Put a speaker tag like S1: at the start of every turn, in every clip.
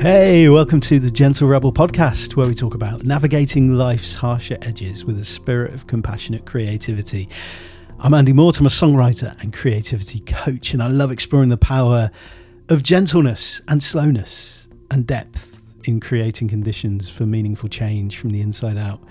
S1: Hey, welcome to the Gentle Rebel podcast, where we talk about navigating life's harsher edges with a spirit of compassionate creativity. I'm Andy Mort, a songwriter and creativity coach, and I love exploring the power of gentleness and slowness and depth in creating conditions for meaningful change from the inside out.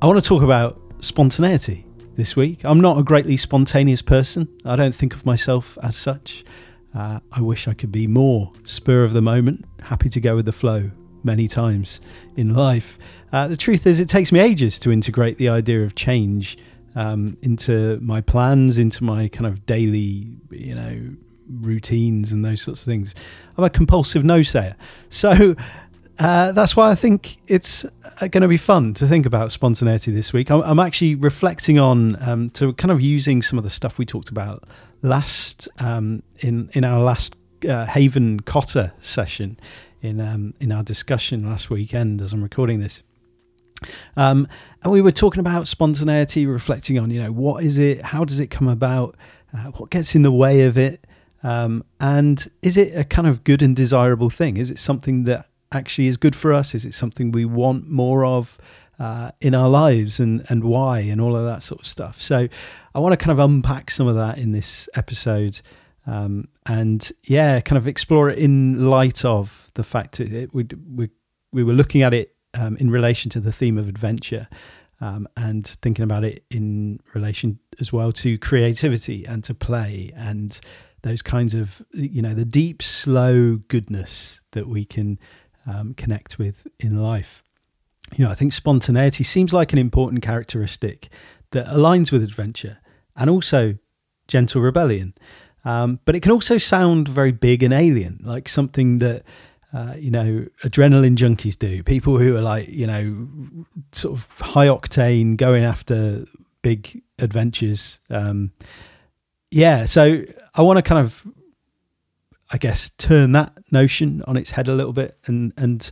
S1: I want to talk about spontaneity this week. I'm not a greatly spontaneous person, I don't think of myself as such. Uh, I wish I could be more spur of the moment, happy to go with the flow many times in life. Uh, the truth is, it takes me ages to integrate the idea of change um, into my plans, into my kind of daily, you know, routines and those sorts of things. I'm a compulsive no sayer. So uh, that's why I think it's uh, going to be fun to think about spontaneity this week. I'm, I'm actually reflecting on um, to kind of using some of the stuff we talked about last um, in in our last uh, Haven Kota session in um, in our discussion last weekend as I'm recording this. Um, and we were talking about spontaneity, reflecting on you know what is it, how does it come about, uh, what gets in the way of it, um, and is it a kind of good and desirable thing? Is it something that actually is good for us? Is it something we want more of? Uh, in our lives and and why and all of that sort of stuff. So I want to kind of unpack some of that in this episode. Um, and yeah, kind of explore it in light of the fact that it, we, we, we were looking at it um, in relation to the theme of adventure um, and thinking about it in relation as well to creativity and to play and those kinds of, you know, the deep, slow goodness that we can um, connect with in life. You know, I think spontaneity seems like an important characteristic that aligns with adventure and also gentle rebellion. Um, but it can also sound very big and alien, like something that uh, you know adrenaline junkies do. People who are like you know sort of high octane, going after big adventures. Um, yeah, so I want to kind of, I guess, turn that notion on its head a little bit and and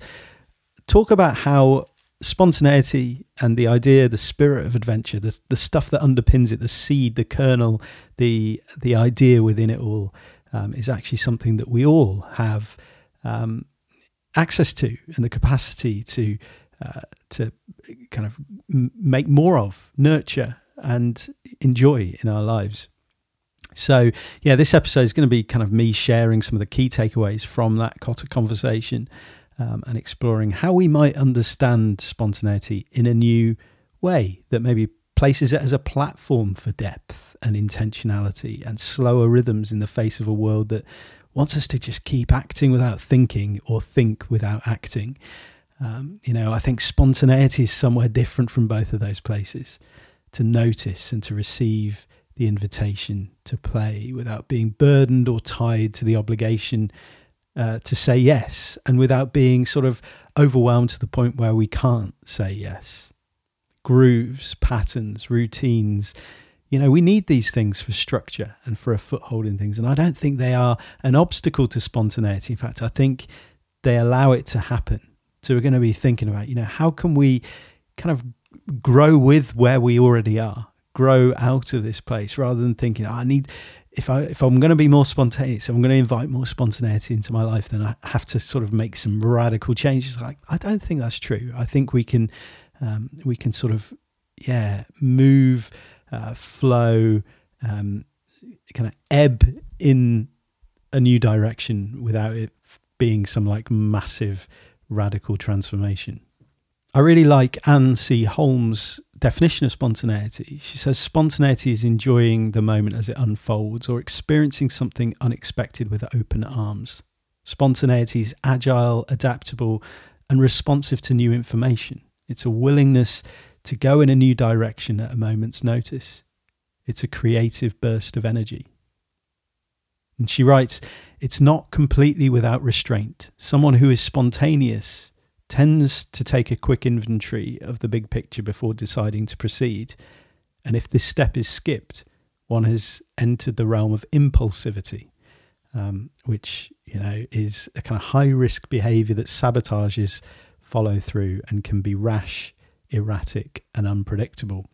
S1: talk about how spontaneity and the idea, the spirit of adventure, the the stuff that underpins it, the seed, the kernel, the the idea within it all, um, is actually something that we all have um, access to and the capacity to uh, to kind of make more of, nurture, and enjoy in our lives. So, yeah, this episode is going to be kind of me sharing some of the key takeaways from that Kota conversation um, and exploring how we might understand spontaneity in a new way that maybe places it as a platform for depth and intentionality and slower rhythms in the face of a world that wants us to just keep acting without thinking or think without acting. Um, you know, I think spontaneity is somewhere different from both of those places to notice and to receive the invitation to play without being burdened or tied to the obligation uh, to say yes and without being sort of overwhelmed to the point where we can't say yes. Grooves, patterns, routines. You know, we need these things for structure and for a foothold in things. And I don't think they are an obstacle to spontaneity. In fact, I think they allow it to happen. So we're going to be thinking about, you know, how can we kind of grow with where we already are, grow out of this place rather than thinking, oh, I need if I if I'm going to be more spontaneous, if I'm going to invite more spontaneity into my life, then I have to sort of make some radical changes. Like I don't think that's true. I think we can um, we can sort of yeah move, uh, flow, um, kind of ebb in a new direction without it being some like massive radical transformation. I really like Anne C. Holmes' definition of spontaneity. She says spontaneity is enjoying the moment as it unfolds or experiencing something unexpected with open arms. Spontaneity is agile, adaptable, and responsive to new information. It's a willingness to go in a new direction at a moment's notice. It's a creative burst of energy. And she writes, it's not completely without restraint. Someone who is spontaneous tends to take a quick inventory of the big picture before deciding to proceed. And if this step is skipped, one has entered the realm of impulsivity, um, which you know is a kind of high risk behavior that sabotages follow through and can be rash, erratic, and unpredictable.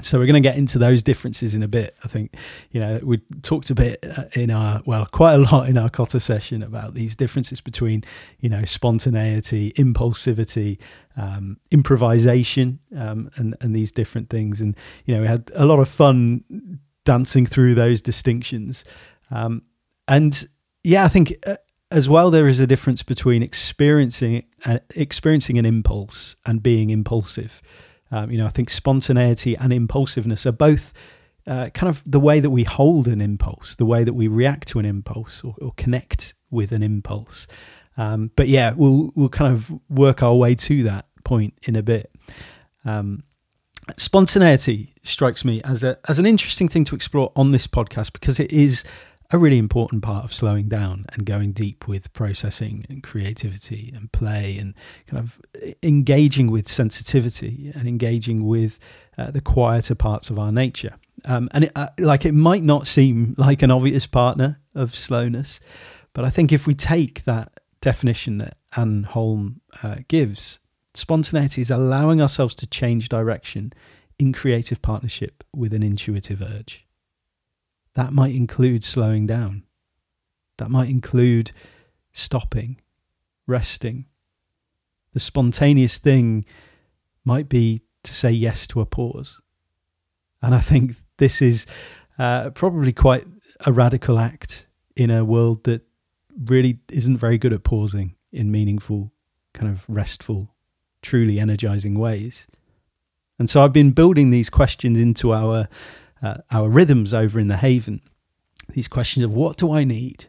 S1: So we're going to get into those differences in a bit. I think, you know, we talked a bit uh, in our, well, quite a lot in our Kota session about these differences between, you know, spontaneity, impulsivity, um, improvisation, um, and, and these different things. And, you know, we had a lot of fun dancing through those distinctions. Um, and yeah, I think uh, as well, there is a difference between experiencing, uh, experiencing an impulse and being impulsive. Um, you know, I think spontaneity and impulsiveness are both uh, kind of the way that we hold an impulse, the way that we react to an impulse or, or connect with an impulse. Um, but yeah, we'll we'll kind of work our way to that point in a bit. Um, spontaneity strikes me as a as an interesting thing to explore on this podcast because it is a really important part of slowing down and going deep with processing and creativity and play and kind of engaging with sensitivity and engaging with uh, the quieter parts of our nature. Um, and it, uh, like it might not seem like an obvious partner of slowness, but I think if we take that definition that Anne Holm uh, gives, spontaneity is allowing ourselves to change direction in creative partnership with an intuitive urge. That might include slowing down. That might include stopping, resting. The spontaneous thing might be to say yes to a pause. And I think this is uh, probably quite a radical act in a world that really isn't very good at pausing in meaningful, kind of restful, truly energizing ways. And so I've been building these questions into our uh, our rhythms over in the haven. These questions of what do I need?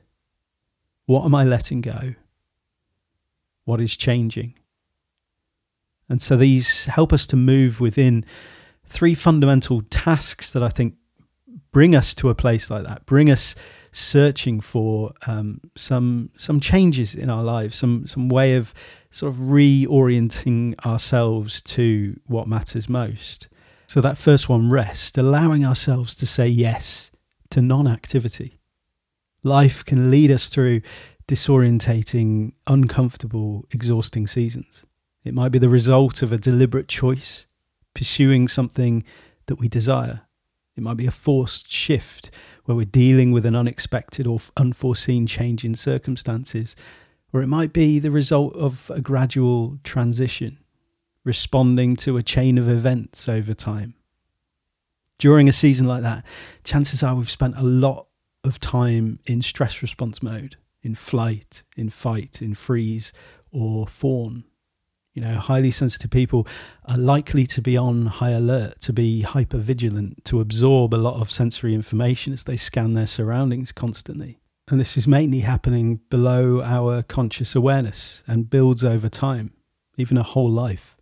S1: What am I letting go? What is changing? And so these help us to move within three fundamental tasks that I think bring us to a place like that, bring us searching for um, some some changes in our lives, some some way of sort of reorienting ourselves to what matters most. So, that first one, rest, allowing ourselves to say yes to non activity. Life can lead us through disorientating, uncomfortable, exhausting seasons. It might be the result of a deliberate choice, pursuing something that we desire. It might be a forced shift where we're dealing with an unexpected or unforeseen change in circumstances, or it might be the result of a gradual transition responding to a chain of events over time. During a season like that, chances are we've spent a lot of time in stress response mode, in flight, in fight, in freeze, or fawn. You know, highly sensitive people are likely to be on high alert, to be hyper vigilant, to absorb a lot of sensory information as they scan their surroundings constantly. And this is mainly happening below our conscious awareness and builds over time, even a whole life.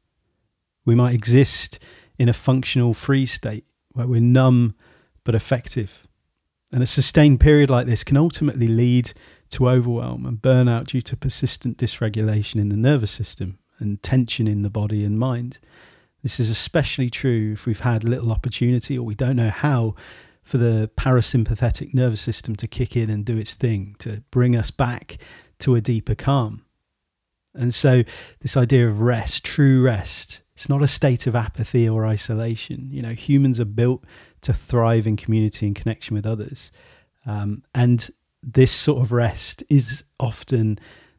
S1: We might exist in a functional free state where we're numb but effective. And a sustained period like this can ultimately lead to overwhelm and burnout due to persistent dysregulation in the nervous system and tension in the body and mind. This is especially true if we've had little opportunity or we don't know how for the parasympathetic nervous system to kick in and do its thing to bring us back to a deeper calm. And so, this idea of rest, true rest, it's not a state of apathy or isolation. You know, humans are built to thrive in community and connection with others. Um, and this sort of rest is often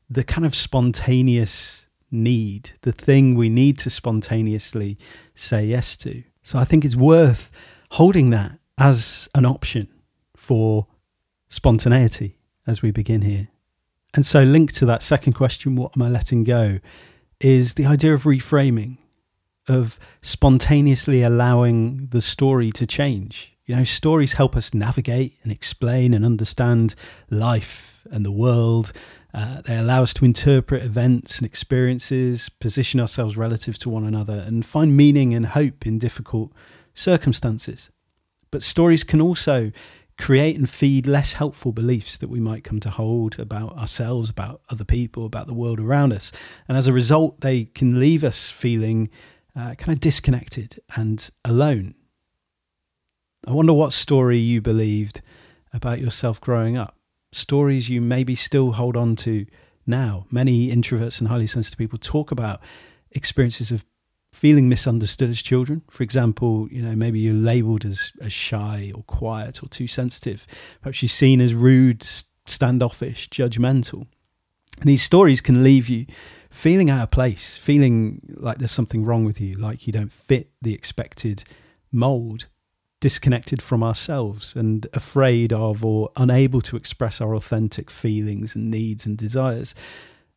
S1: the kind of spontaneous need, the thing we need to spontaneously say yes to. So I think it's worth holding that as an option for spontaneity as we begin here. And so, linked to that second question, what am I letting go? is the idea of reframing of spontaneously allowing the story to change. You know, stories help us navigate and explain and understand life and the world. Uh, they allow us to interpret events and experiences, position ourselves relative to one another, and find meaning and hope in difficult circumstances. But stories can also create and feed less helpful beliefs that we might come to hold about ourselves, about other people, about the world around us. And as a result, they can leave us feeling uh, kind of disconnected and alone. I wonder what story you believed about yourself growing up. Stories you maybe still hold on to now. Many introverts and highly sensitive people talk about experiences of feeling misunderstood as children. For example, you know, maybe you're labeled as, as shy or quiet or too sensitive. Perhaps you're seen as rude, standoffish, judgmental. And these stories can leave you feeling out of place, feeling like there's something wrong with you, like you don't fit the expected mold, disconnected from ourselves and afraid of or unable to express our authentic feelings and needs and desires.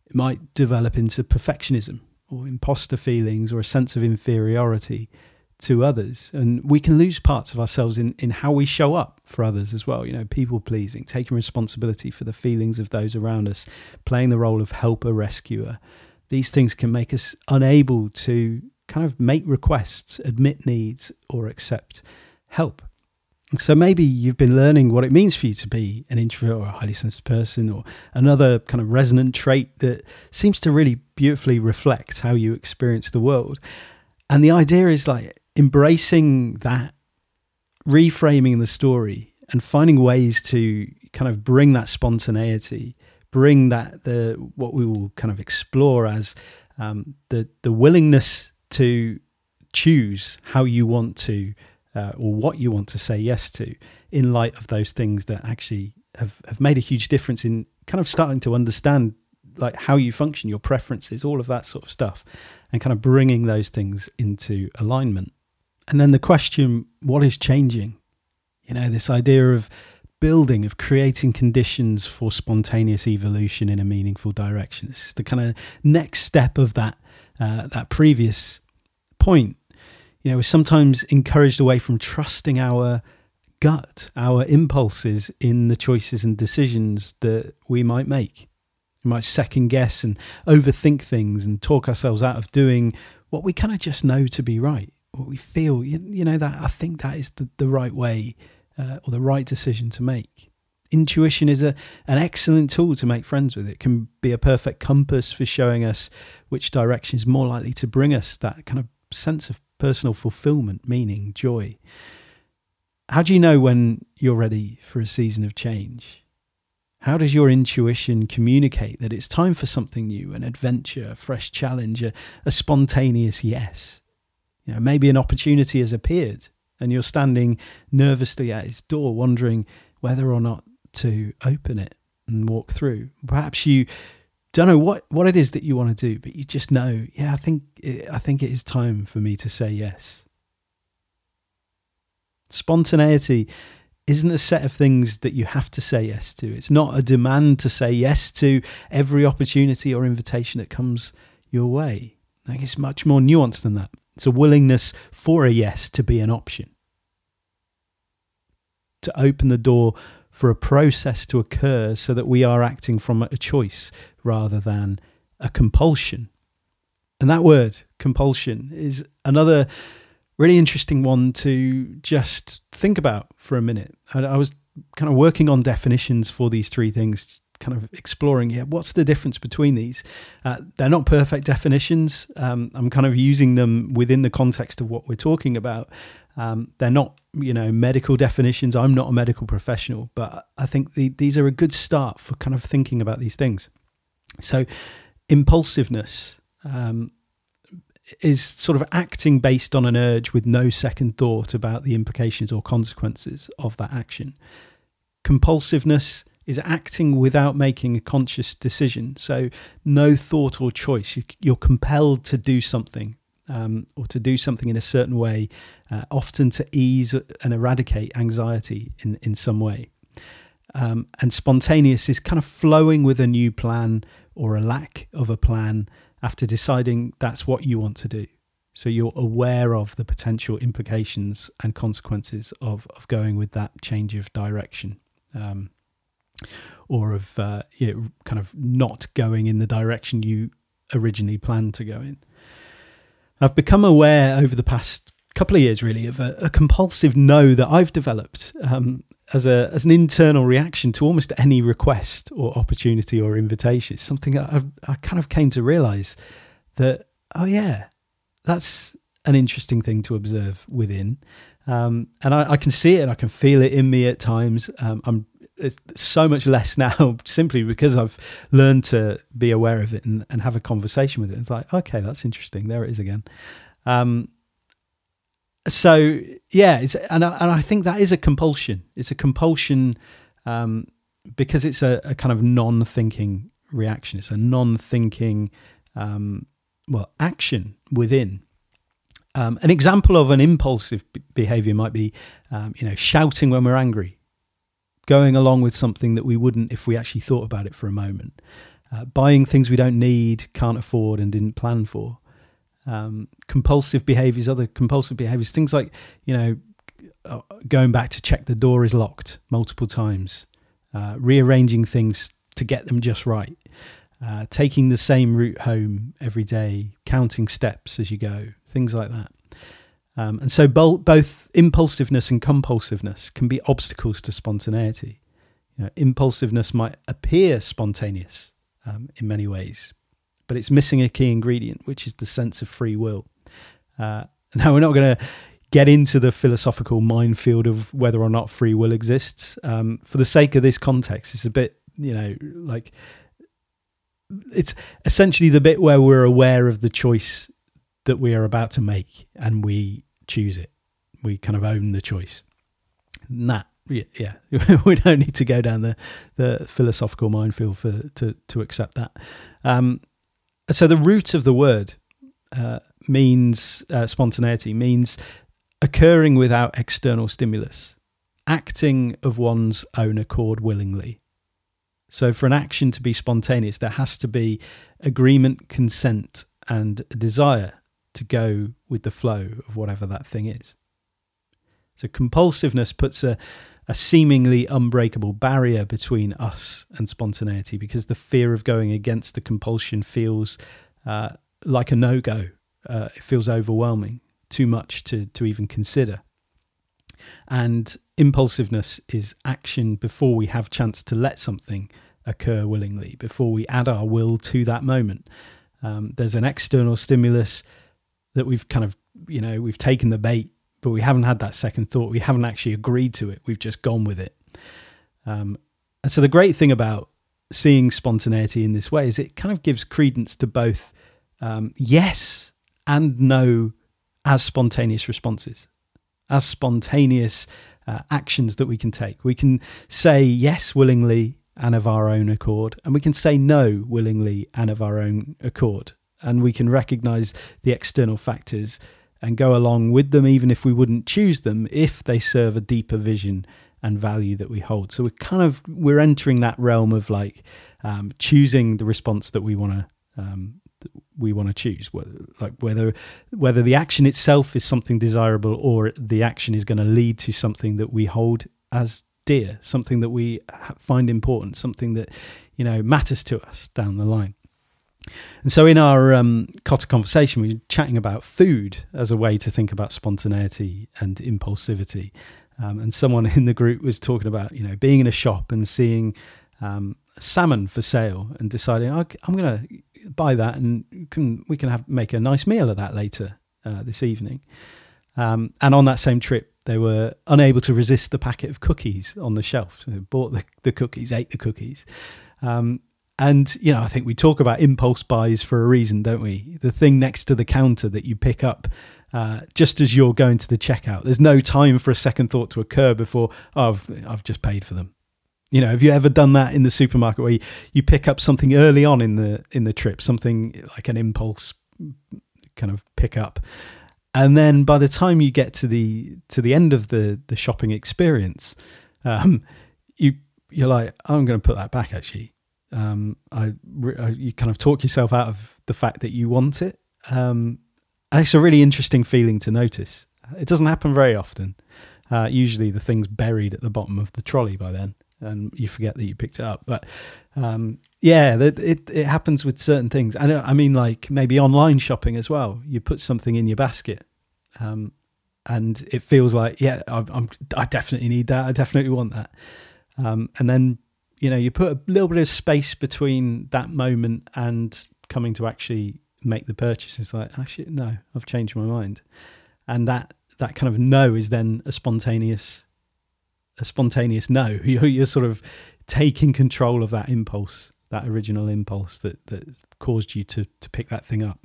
S1: It might develop into perfectionism or imposter feelings or a sense of inferiority to others. And we can lose parts of ourselves in, in how we show up for others as well. You know, people pleasing, taking responsibility for the feelings of those around us, playing the role of helper, rescuer. These things can make us unable to kind of make requests, admit needs, or accept help. And so maybe you've been learning what it means for you to be an introvert or a highly sensitive person, or another kind of resonant trait that seems to really beautifully reflect how you experience the world. And the idea is like embracing that, reframing the story, and finding ways to kind of bring that spontaneity, bring that the what we will kind of explore as um, the the willingness to choose how you want to uh, or what you want to say yes to in light of those things that actually have, have made a huge difference in kind of starting to understand like how you function your preferences all of that sort of stuff and kind of bringing those things into alignment and then the question, what is changing? You know, this idea of building, of creating conditions for spontaneous evolution in a meaningful direction. This is the kind of next step of that uh, that previous point. You know, we're sometimes encouraged away from trusting our gut, our impulses in the choices and decisions that we might make. We might second guess and overthink things and talk ourselves out of doing what we kind of just know to be right what we feel. You, you know that I think that is the, the right way uh, or the right decision to make. Intuition is a an excellent tool to make friends with. It can be a perfect compass for showing us which direction is more likely to bring us that kind of sense of personal fulfillment, meaning, joy. How do you know when you're ready for a season of change? How does your intuition communicate that it's time for something new, an adventure, a fresh challenge, a, a spontaneous yes? You know, maybe an opportunity has appeared and you're standing nervously at its door, wondering whether or not to open it and walk through. Perhaps you don't know what, what it is that you want to do, but you just know, yeah, I think I think it is time for me to say yes. Spontaneity isn't a set of things that you have to say yes to. It's not a demand to say yes to every opportunity or invitation that comes your way. Like it's much more nuanced than that. It's a willingness for a yes to be an option, to open the door for a process to occur so that we are acting from a choice rather than a compulsion. And that word, compulsion, is another really interesting one to just think about for a minute. I, I was kind of working on definitions for these three things kind of exploring yeah what's the difference between these? Uh, they're not perfect definitions. Um, i'm kind of using them within the context of what we're talking about. Um, they're not you know medical definitions. I'm not a medical professional but i think the, these are a good start for kind of thinking about these things. So impulsiveness um, is sort of acting based on an urge with no second thought about the implications or consequences of that action. Compulsiveness is acting without making a conscious decision. So, no thought or choice. You're compelled to do something um, or to do something in a certain way, uh, often to ease and eradicate anxiety in, in some way. Um, and spontaneous is kind of flowing with a new plan or a lack of a plan after deciding that's what you want to do. So you're aware of the potential implications and consequences of, of going with that change of direction. Um, or of uh, you know, kind of not going in the direction you originally planned to go in. I've become aware over the past couple of years, really, of a, a compulsive no that I've developed um, as a as an internal reaction to almost any request or opportunity or invitation. It's something I've, I kind of came to realize that oh yeah, that's an interesting thing to observe within. Um, and I, I, can see it, I can feel it in me at times. Um, I'm it's so much less now simply because I've learned to be aware of it and, and have a conversation with it. It's like, okay, that's interesting. There it is again. Um, so yeah, it's, and I, and I think that is a compulsion. It's a compulsion um, because it's a, a, kind of non-thinking reaction. It's a non-thinking um, well action within. Um, an example of an impulsive behavior might be, um, you know, shouting when we're angry, going along with something that we wouldn't if we actually thought about it for a moment, uh, buying things we don't need, can't afford, and didn't plan for. Um, compulsive behaviors, other compulsive behaviors, things like, you know, uh, going back to check the door is locked multiple times, uh, rearranging things to get them just right, uh, taking the same route home every day, counting steps as you go, things like that. Um, and so bo- both impulsiveness and compulsiveness can be obstacles to spontaneity. You know, impulsiveness might appear spontaneous um, in many ways, but it's missing a key ingredient, which is the sense of free will. Uh, now, we're not going to get into the philosophical minefield of whether or not free will exists. Um, for the sake of this context, it's a bit, you know, like it's essentially the bit where we're aware of the choice that we are about to make and we choose it. We kind of own the choice. That, yeah, yeah. we don't need to go down the, the philosophical minefield for to to accept that. Um, so the root of the word uh, means uh, spontaneity means occurring without external stimulus, acting of one's own accord willingly. So, for an action to be spontaneous, there has to be agreement, consent, and desire to go with the flow of whatever that thing is. So, compulsiveness puts a, a seemingly unbreakable barrier between us and spontaneity because the fear of going against the compulsion feels uh, like a no go. Uh, it feels overwhelming, too much to, to even consider. And impulsiveness is action before we have chance to let something occur willingly, before we add our will to that moment. Um, there's an external stimulus that we've kind of, you know, we've taken the bait, but we haven't had that second thought. We haven't actually agreed to it. We've just gone with it. Um, and so the great thing about seeing spontaneity in this way is it kind of gives credence to both um, yes and no as spontaneous responses, as spontaneous uh, actions that we can take. We can say yes willingly and of our own accord, and we can say no willingly and of our own accord and we can recognize the external factors and go along with them even if we wouldn't choose them if they serve a deeper vision and value that we hold. So we're kind of we're entering that realm of like um, choosing the response that we want to um, we want to choose like whether whether the action itself is something desirable or the action is going to lead to something that we hold as dear something that we find important something that you know matters to us down the line and so, in our um, Kota conversation, we were chatting about food as a way to think about spontaneity and impulsivity. Um, and someone in the group was talking about, you know, being in a shop and seeing um, salmon for sale and deciding, I'm going to buy that and can, we can have make a nice meal of that later uh, this evening. Um, and on that same trip, they were unable to resist the packet of cookies on the shelf. So bought the, the cookies, ate the cookies. Um, and, you know, I think we talk about impulse buys for a reason, don't we? The thing next to the counter that you pick up uh, just as you're going to the checkout. There's no time for a second thought to occur before oh, I've, I've just paid for them. You know, have you ever done that in the supermarket where you, you pick up something early on in the in the trip, something like an impulse kind of pick up, and then by the time you get to the to the end of the the shopping experience, um, you you're like, I'm going to put that back actually um, I, I, you kind of talk yourself out of the fact that you want it. Um, and it's a really interesting feeling to notice. It doesn't happen very often. Uh, usually, the thing's buried at the bottom of the trolley by then, and you forget that you picked it up. But um, yeah, it, it, it happens with certain things. And I mean, like maybe online shopping as well. You put something in your basket, um, and it feels like, yeah, I, I'm, I definitely need that. I definitely want that. Um, and then you know you put a little bit of space between that moment and coming to actually make the purchase. It's like actually no i've changed my mind. And that that kind of no is then a spontaneous a spontaneous no. You're, sort of taking control of that impulse that original impulse that that caused you to to pick that thing up.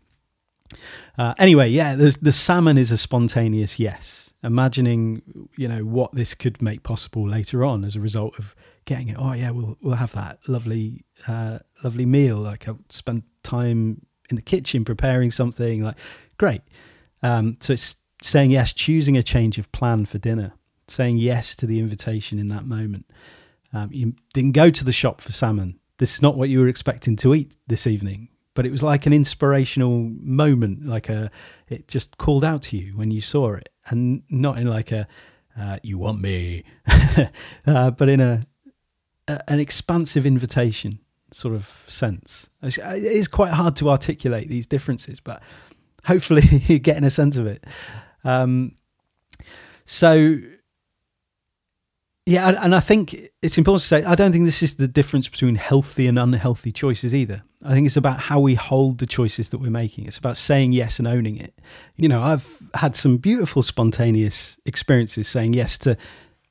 S1: Uh, anyway, yeah, the salmon is a spontaneous yes. Imagining, you know, what this could make possible later on as a result of getting it. Oh yeah, we'll we'll have that lovely uh, lovely meal. Like I'll spend time in the kitchen preparing something. Like great. Um, so it's saying yes, choosing a change of plan for dinner, saying yes to the invitation in that moment. Um, you didn't go to the shop for salmon. This is not what you were expecting to eat this evening but it was like an inspirational moment like a it just called out to you when you saw it and not in like a uh, you want me uh, but in a, an expansive invitation sort of sense it is quite hard to articulate these differences but hopefully you're getting a sense of it um, so yeah, and I think it's important to say I don't think this is the difference between healthy and unhealthy choices either. I think it's about how we hold the choices that we're making. It's about saying yes and owning it. You know, I've had some beautiful spontaneous experiences saying yes to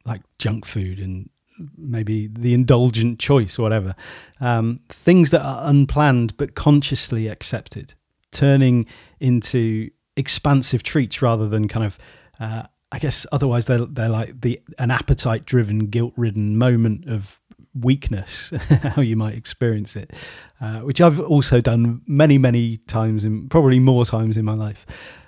S1: like junk food and maybe the indulgent choice or whatever. Um, things that are unplanned but consciously accepted, turning into expansive treats rather than kind of uh, I guess otherwise they're they're like the an appetite driven, guilt ridden moment of weakness, how you might experience it, uh, which I've also done many many times, and probably more times in my life,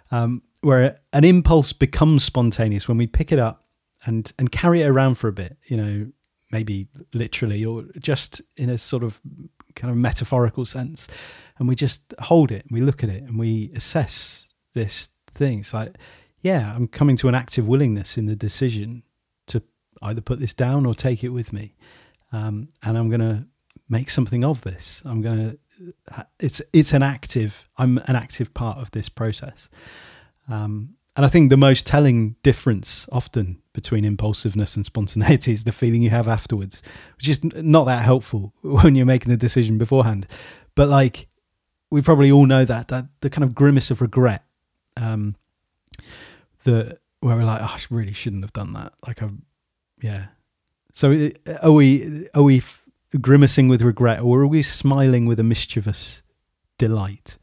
S1: um, where an impulse becomes spontaneous when we pick it up and and carry it around for a bit, you know, maybe literally or just in a sort of kind of metaphorical sense, and we just hold it, and we look at it, and we assess this thing. It's like yeah, I'm coming to an active willingness in the decision to either put this down or take it with me. Um, and I'm going to make something of this. I'm going to, it's, it's an active, I'm an active part of this process. Um, and I think the most telling difference often between impulsiveness and spontaneity is the feeling you have afterwards, which is not that helpful when you're making the decision beforehand. But like, we probably all know that, that the kind of grimace of regret, um, that where we're like, oh, I really shouldn't have done that. Like, I, yeah. So are we are we grimacing with regret, or are we smiling with a mischievous delight?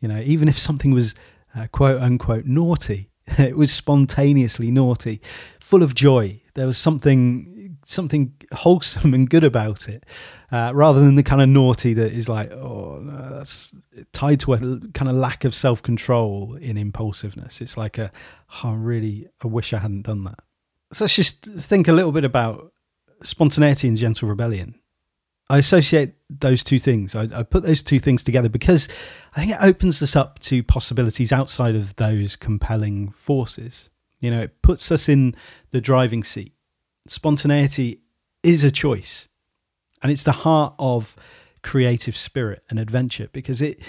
S1: You know, even if something was uh, quote unquote naughty, it was spontaneously naughty, full of joy. There was something something wholesome and good about it, uh, rather than the kind of naughty that is like, oh, no, that's tied to a kind of lack of self control in impulsiveness. It's like a, oh, really, I wish I hadn't done that. So let's just think a little bit about spontaneity and gentle rebellion. I associate those two things. I, I, put those two things together because I think it opens us up to possibilities outside of those compelling forces. You know, it puts us in the driving seat spontaneity is a choice. And it's the heart of creative spirit and adventure because it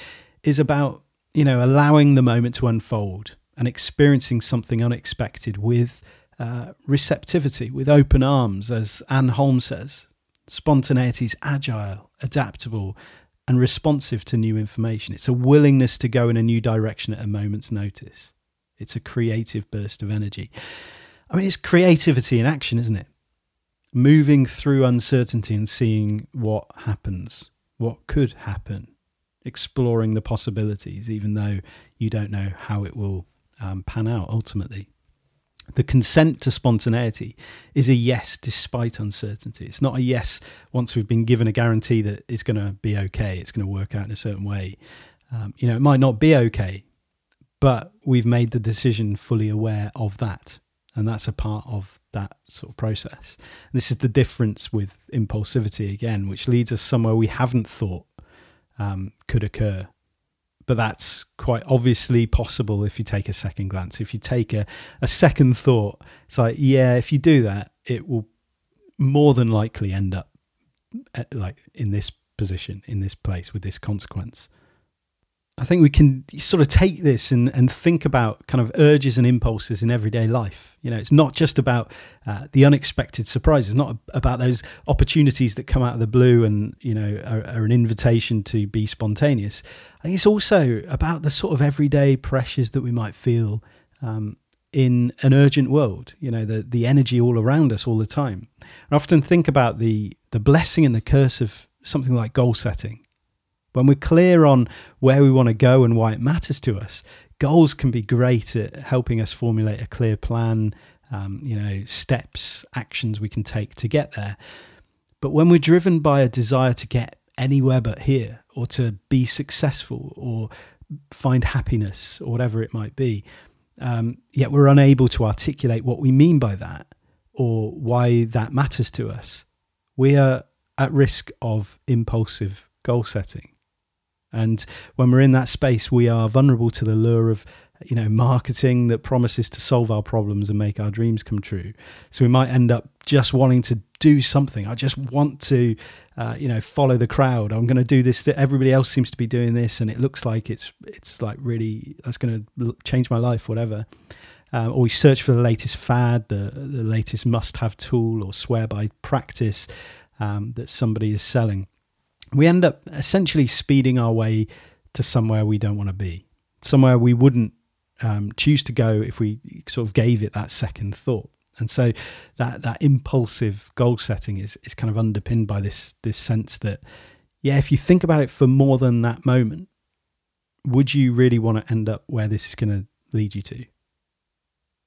S1: is about, you know, allowing the moment to unfold and experiencing something unexpected with uh, receptivity, with open arms, as Anne Holmes says. Spontaneity is agile, adaptable, and responsive to new information. It's a willingness to go in a new direction at a moment's notice. It's a creative burst of energy. I mean, it's creativity in action, isn't it? Moving through uncertainty and seeing what happens, what could happen, exploring the possibilities, even though you don't know how it will um, pan out ultimately. The consent to spontaneity is a yes despite uncertainty. It's not a yes once we've been given a guarantee that it's going to be okay, it's going to work out in a certain way. Um, you know, it might not be okay, but we've made the decision fully aware of that and that's a part of that sort of process. And this is the difference with impulsivity again, which leads us somewhere we haven't thought um, could occur. But that's quite obviously possible if you take a second glance. If you take a, a second thought, it's like, yeah, if you do that, it will more than likely end up at, eh, like in this position, in this place with this consequence. I think we can sort of take this and, and think about kind of urges and impulses in everyday life. You know, it's not just about uh, the unexpected surprises, not about those opportunities that come out of the blue and, you know, are, are, an invitation to be spontaneous. I think it's also about the sort of everyday pressures that we might feel um, in an urgent world, you know, the, the energy all around us all the time. I often think about the, the blessing and the curse of something like goal setting When we're clear on where we want to go and why it matters to us, goals can be great at helping us formulate a clear plan, um, you know, steps, actions we can take to get there. But when we're driven by a desire to get anywhere but here, or to be successful, or find happiness, or whatever it might be, um, yet we're unable to articulate what we mean by that or why that matters to us, we are at risk of impulsive goal setting. And when we're in that space, we are vulnerable to the lure of you know marketing that promises to solve our problems and make our dreams come true. So we might end up just wanting to do something. I just want to uh, you know follow the crowd. I'm going to do this that everybody else seems to be doing this and it looks like it's it's like really that's going to change my life whatever. Um, or we search for the latest fad the the latest must have tool or swear by practice um, that somebody is selling we end up essentially speeding our way to somewhere we don't want to be, somewhere we wouldn't um, choose to go if we sort of gave it that second thought. And so that that impulsive goal setting is is kind of underpinned by this this sense that yeah, if you think about it for more than that moment, would you really want to end up where this is going to lead you to?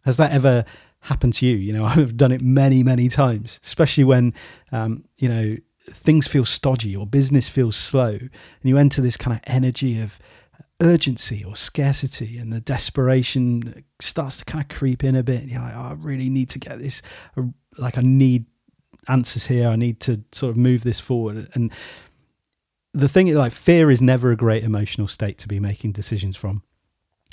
S1: Has that ever happened to you? You know, I've done it many, many times, especially when, um, you know, things feel stodgy or business feels slow, and you enter this kind of energy of urgency or scarcity, and the desperation starts to kind of creep in a bit. You're like, oh, I really need to get this, uh, like, I need answers here. I need to sort of move this forward. And the thing is, like, fear is never a great emotional state to be making decisions from.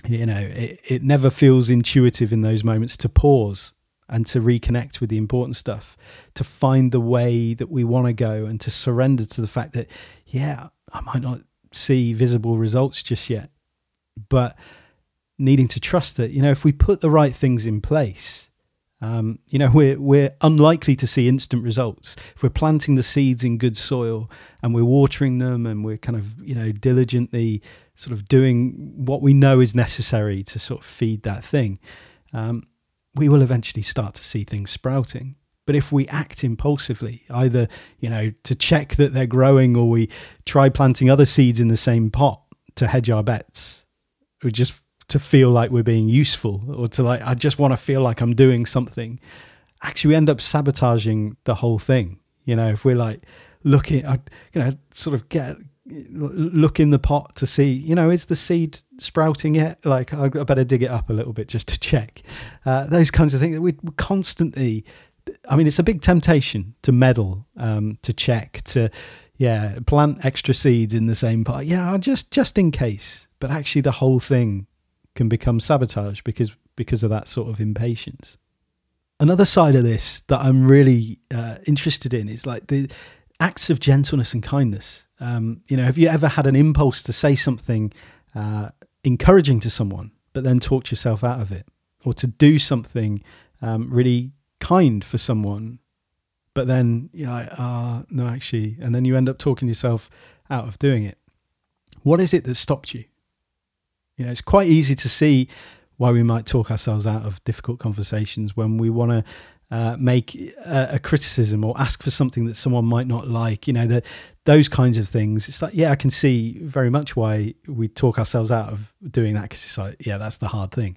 S1: You know, it, it never feels intuitive in those moments to pause and to reconnect with the important stuff, to find the way that we want to go and to surrender to the fact that, yeah, I might not see visible results just yet, but needing to trust that, you know, if we put the right things in place, um, you know, we're, we're unlikely to see instant results. If we're planting the seeds in good soil and we're watering them and we're kind of, you know, diligently sort of doing what we know is necessary to sort of feed that thing, um, we will eventually start to see things sprouting. But if we act impulsively, either you know to check that they're growing, or we try planting other seeds in the same pot to hedge our bets, or just to feel like we're being useful, or to like I just want to feel like I'm doing something, actually we end up sabotaging the whole thing. You know, if we're like looking, uh, you know, sort of get look in the pot to see, you know, is the seed sprouting yet? Like, I better dig it up a little bit just to check. Uh, those kinds of things that we constantly, I mean, it's a big temptation to meddle, um, to check, to, yeah, plant extra seeds in the same pot. Yeah, just just in case. But actually, the whole thing can become sabotage because because of that sort of impatience. Another side of this that I'm really uh, interested in is like the acts of gentleness and kindness um, you know, have you ever had an impulse to say something uh, encouraging to someone, but then talked yourself out of it, or to do something um, really kind for someone, but then you're like, ah, oh, no, actually, and then you end up talking yourself out of doing it. What is it that stopped you? You know, it's quite easy to see why we might talk ourselves out of difficult conversations when we want to uh, make a, a, criticism or ask for something that someone might not like, you know, that those kinds of things. It's like, yeah, I can see very much why we talk ourselves out of doing that because it's like, yeah, that's the hard thing.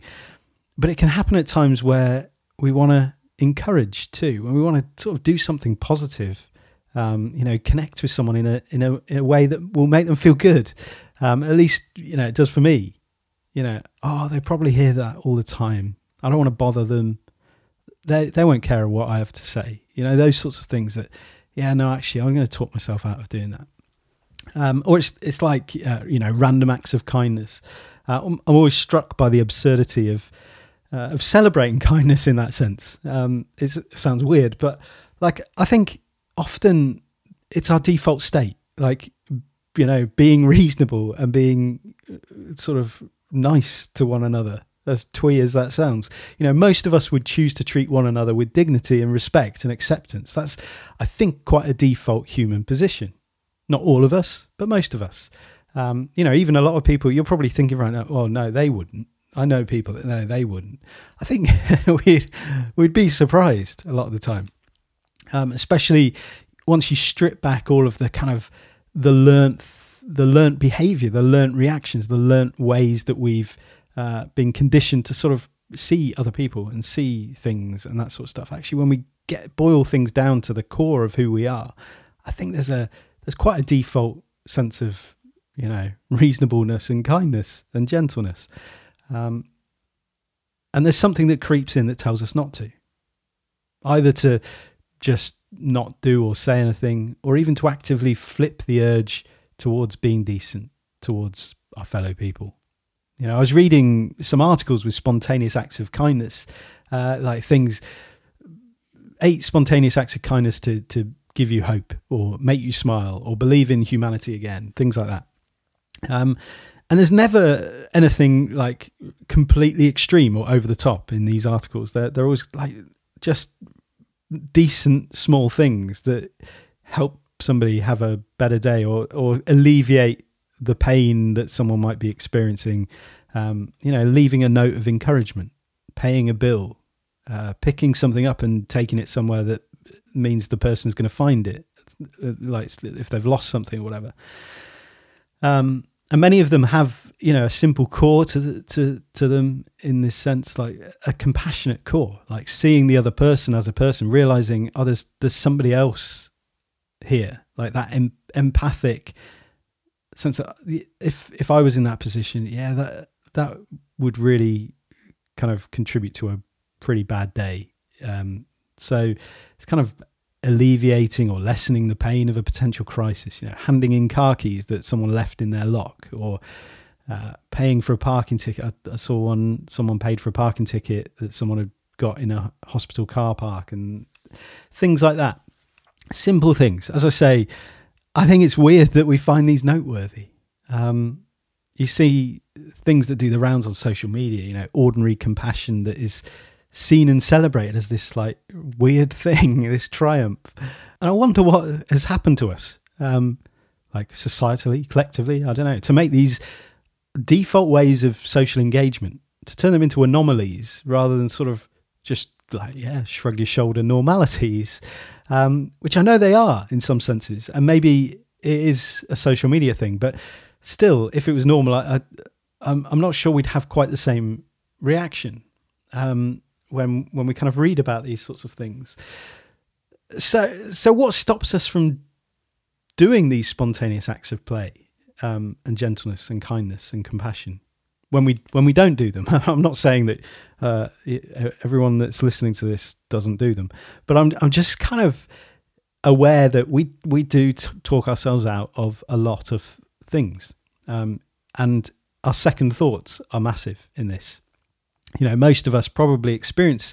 S1: But it can happen at times where we want to encourage too, and we want to sort of do something positive. Um, you know, connect with someone in a in a in a way that will make them feel good. Um, at least you know it does for me. You know, oh, they probably hear that all the time. I don't want to bother them they they won't care what I have to say. You know, those sorts of things that, yeah, no, actually, I'm going to talk myself out of doing that. Um, or it's it's like uh, you know random acts of kindness. Uh, I'm, always struck by the absurdity of uh, of celebrating kindness in that sense. Um, it sounds weird, but like I think often it's our default state. Like you know, being reasonable and being uh, sort of nice to one another as twee as that sounds. You know, most of us would choose to treat one another with dignity and respect and acceptance. That's, I think, quite a default human position. Not all of us, but most of us. Um, you know, even a lot of people, you're probably thinking right now, well, no, they wouldn't. I know people that no, they wouldn't. I think we'd we'd be surprised a lot of the time, um, especially once you strip back all of the kind of the learnt the learnt behavior, the learnt reactions, the learnt ways that we've uh, been conditioned to sort of see other people and see things and that sort of stuff. Actually, when we get boil things down to the core of who we are, I think there's a there's quite a default sense of you know reasonableness and kindness and gentleness, um, and there's something that creeps in that tells us not to, either to just not do or say anything, or even to actively flip the urge towards being decent towards our fellow people. You know, I was reading some articles with spontaneous acts of kindness, uh, like things, eight spontaneous acts of kindness to to give you hope, or make you smile, or believe in humanity again, things like that. Um, and there's never anything like completely extreme or over the top in these articles. They're they're always like just decent small things that help somebody have a better day or or alleviate the pain that someone might be experiencing. Um, you know, leaving a note of encouragement, paying a bill, uh, picking something up and taking it somewhere that means the person's going to find it, like if they've lost something or whatever. Um, and many of them have, you know, a simple core to the, to to them in this sense, like a compassionate core, like seeing the other person as a person, realizing, oh, there's there's somebody else here, like that em- empathic sense if if I was in that position, yeah, that that would really kind of contribute to a pretty bad day. Um, so it's kind of alleviating or lessening the pain of a potential crisis. You know, handing in car keys that someone left in their lock, or uh, paying for a parking ticket. I, I, saw one someone paid for a parking ticket that someone had got in a hospital car park, and things like that. Simple things. As I say, I think it's weird that we find these noteworthy. Um, you see things that do the rounds on social media, you know, ordinary compassion that is seen and celebrated as this like weird thing, this triumph. And I wonder what has happened to us, um, like societally, collectively, I don't know, to make these default ways of social engagement, to turn them into anomalies rather than sort of just like, yeah, shrug your shoulder normalities um, which I know they are in some senses, and maybe it is a social media thing, but still, if it was normal, I, I'm not sure we'd have quite the same reaction um, when when we kind of read about these sorts of things. So, so what stops us from doing these spontaneous acts of play um, and gentleness and kindness and compassion? When we when we don't do them. I'm not saying that uh, everyone that's listening to this doesn't do them, but I'm I'm just kind of aware that we we do t- talk ourselves out of a lot of things, um, and our second thoughts are massive in this. You know, most of us probably experience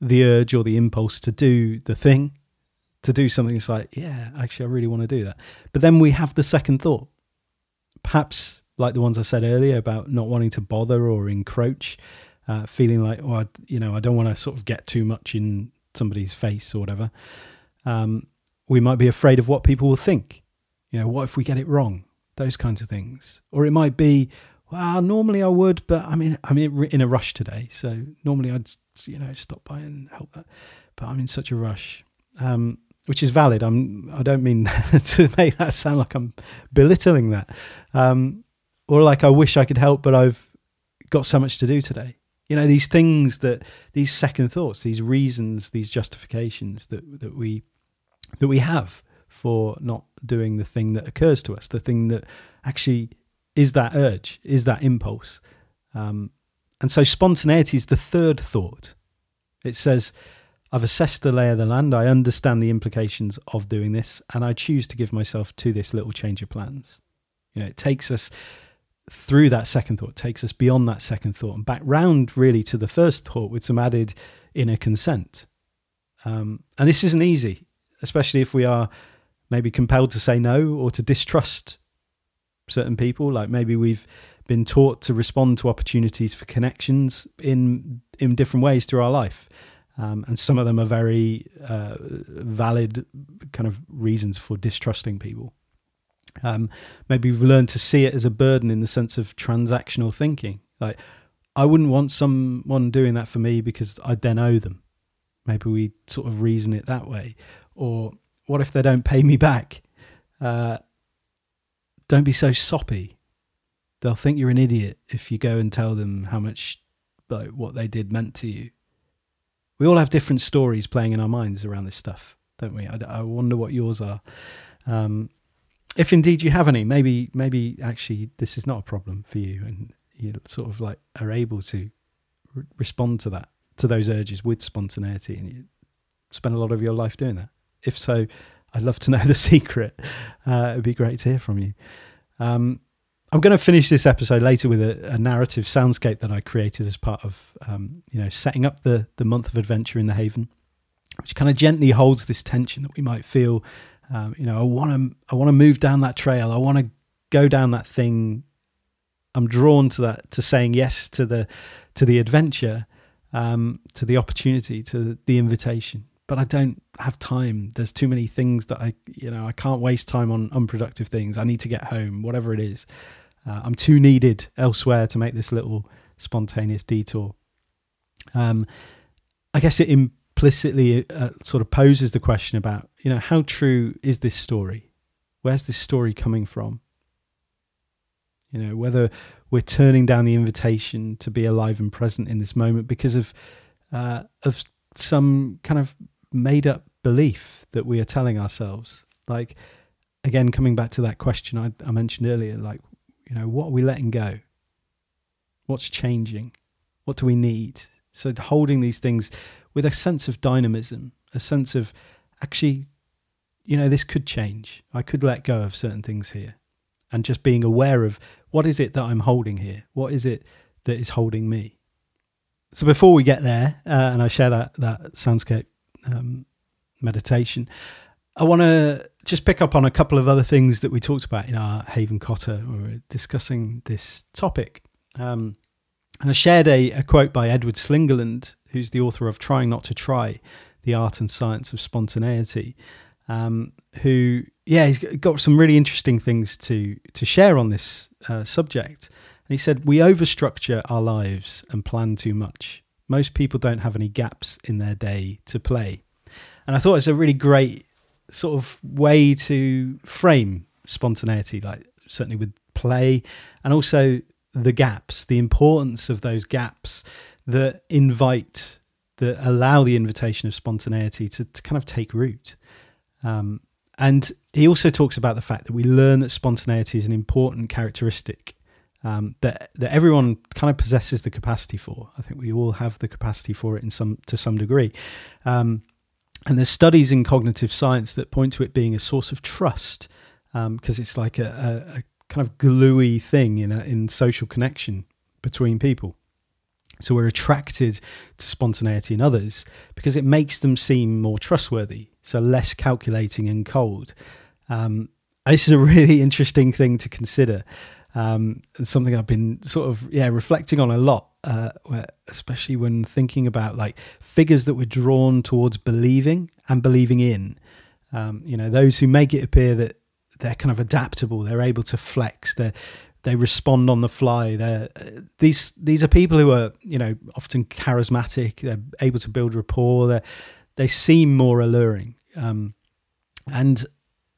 S1: the urge or the impulse to do the thing, to do something. It's like, yeah, actually, I really want to do that, but then we have the second thought. Perhaps like the ones I said earlier about not wanting to bother or encroach, uh, feeling like, oh, I, you know, I don't want to sort of get too much in somebody's face or whatever. Um, we might be afraid of what people will think. You know, what if we get it wrong? Those kinds of things. Or it might be, well, normally I would, but I mean, I'm in a rush today, so normally I'd, you know, stop by and help that, but I'm in such a rush. Um, which is valid. I'm. I don't mean to make that sound like I'm belittling that. Um, or like I wish I could help, but I've got so much to do today. You know, these things that these second thoughts, these reasons, these justifications that that we that we have for not doing the thing that occurs to us, the thing that actually is that urge, is that impulse. Um, and so spontaneity is the third thought. It says, I've assessed the lay of the land, I understand the implications of doing this, and I choose to give myself to this little change of plans. You know, it takes us through that second thought, takes us beyond that second thought and back round really to the first thought with some added inner consent. Um, and this isn't easy, especially if we are maybe compelled to say no or to distrust certain people. Like maybe we've been taught to respond to opportunities for connections in in different ways through our life. Um, and some of them are very uh, valid kind of reasons for distrusting people. Um, maybe we've learned to see it as a burden in the sense of transactional thinking. Like, I wouldn't want someone doing that for me because I then owe them. Maybe we sort of reason it that way. Or what if they don't pay me back? Uh, don't be so soppy. They'll think you're an idiot if you go and tell them how much like what they did meant to you. We all have different stories playing in our minds around this stuff, don't we? I, I wonder what yours are. Um, if indeed you have any, maybe maybe actually this is not a problem for you, and you sort of like are able to re- respond to that to those urges with spontaneity, and you spend a lot of your life doing that. If so, I'd love to know the secret. Uh, it'd be great to hear from you. Um, I'm going to finish this episode later with a, a, narrative soundscape that I created as part of, um, you know, setting up the the month of adventure in the Haven, which kind of gently holds this tension that we might feel. Um, you know, I want to I want to move down that trail. I want to go down that thing. I'm drawn to that to saying yes to the to the adventure, um, to the opportunity, to the invitation. But I don't have time. There's too many things that I, you know, I can't waste time on unproductive things. I need to get home, whatever it is. Uh, I'm too needed elsewhere to make this little spontaneous detour. Um, I guess it implicitly uh, sort of poses the question about, you know, how true is this story? Where's this story coming from? You know, whether we're turning down the invitation to be alive and present in this moment because of uh, of some kind of made up belief that we are telling ourselves. Like, again, coming back to that question I, I mentioned earlier, like, you know, what are we letting go? What's changing? What do we need? So, holding these things with a sense of dynamism, a sense of actually, you know, this could change. I could let go of certain things here. And just being aware of what is it that I'm holding here? What is it that is holding me? So, before we get there, uh, and I share that, that soundscape um, meditation. I want to just pick up on a couple of other things that we talked about in our Haven Kota we were discussing this topic. Um, and I shared a, a, quote by Edward Slingerland, who's the author of Trying Not to Try The Art and Science of Spontaneity, um, who, yeah, he's got some really interesting things to, to share on this uh, subject. And he said, We overstructure our lives and plan too much. Most people don't have any gaps in their day to play. And I thought it's a really great sort of way to frame spontaneity, like certainly with play and also the gaps, the importance of those gaps that invite, that allow the invitation of spontaneity to, to kind of take root. Um, and he also talks about the fact that we learn that spontaneity is an important characteristic um, that that everyone kind of possesses the capacity for. I think we all have the capacity for it in some to some degree. Um, and there's studies in cognitive science that point to it being a source of trust because um, it's like a, a, a, kind of gluey thing in a, in social connection between people. So we're attracted to spontaneity in others because it makes them seem more trustworthy, so less calculating and cold. Um, this is a really interesting thing to consider um, and something I've been sort of yeah reflecting on a lot, uh, where, especially when thinking about like figures that we're drawn towards believing and believing in. Um, you know, those who make it appear that they're kind of adaptable, they're able to flex, they they respond on the fly. They're these these are people who are you know often charismatic. They're able to build rapport. They they seem more alluring. Um, and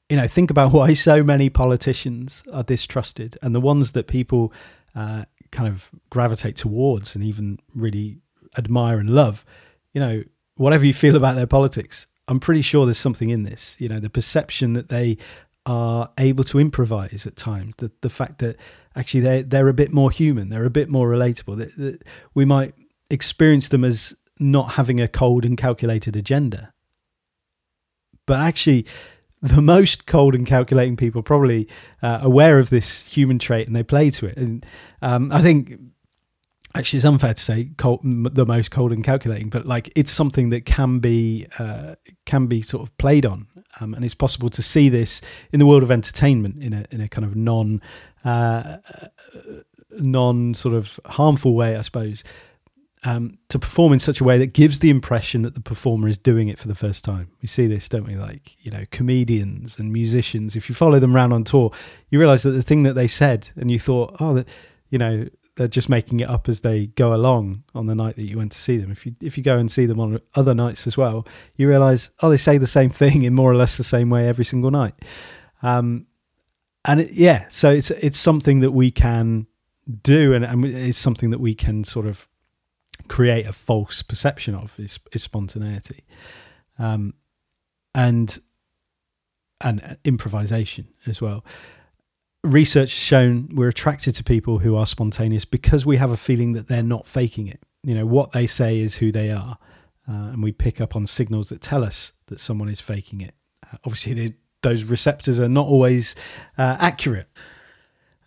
S1: you know, think about why so many politicians are distrusted, and the ones that people uh, kind of gravitate towards and even really admire and love. You know, whatever you feel about their politics, I'm pretty sure there's something in this. You know, the perception that they are able to improvise at times, the the fact that actually they they're a bit more human, they're a bit more relatable. That, that we might experience them as not having a cold and calculated agenda, but actually the most cold and calculating people probably uh, aware of this human trait and they play to it. And um, I think actually it's unfair to say cold, the most cold and calculating, but like it's something that can be uh, can be sort of played on, um, and it's possible to see this in the world of entertainment in a in a kind of non uh, non sort of harmful way, I suppose um, to perform in such a way that gives the impression that the performer is doing it for the first time. We see this, don't we? Like, you know, comedians and musicians, if you follow them around on tour, you realize that the thing that they said and you thought, oh, that, you know, they're just making it up as they go along on the night that you went to see them. If you if you go and see them on other nights as well, you realize, oh, they say the same thing in more or less the same way every single night. Um, and it, yeah, so it's it's something that we can do, and, and it's something that we can sort of create a false perception of is, is spontaneity, um, and and improvisation as well. Research has shown we're attracted to people who are spontaneous because we have a feeling that they're not faking it. You know, what they say is who they are, uh, and we pick up on signals that tell us that someone is faking it. Uh, obviously, they, those receptors are not always uh, accurate.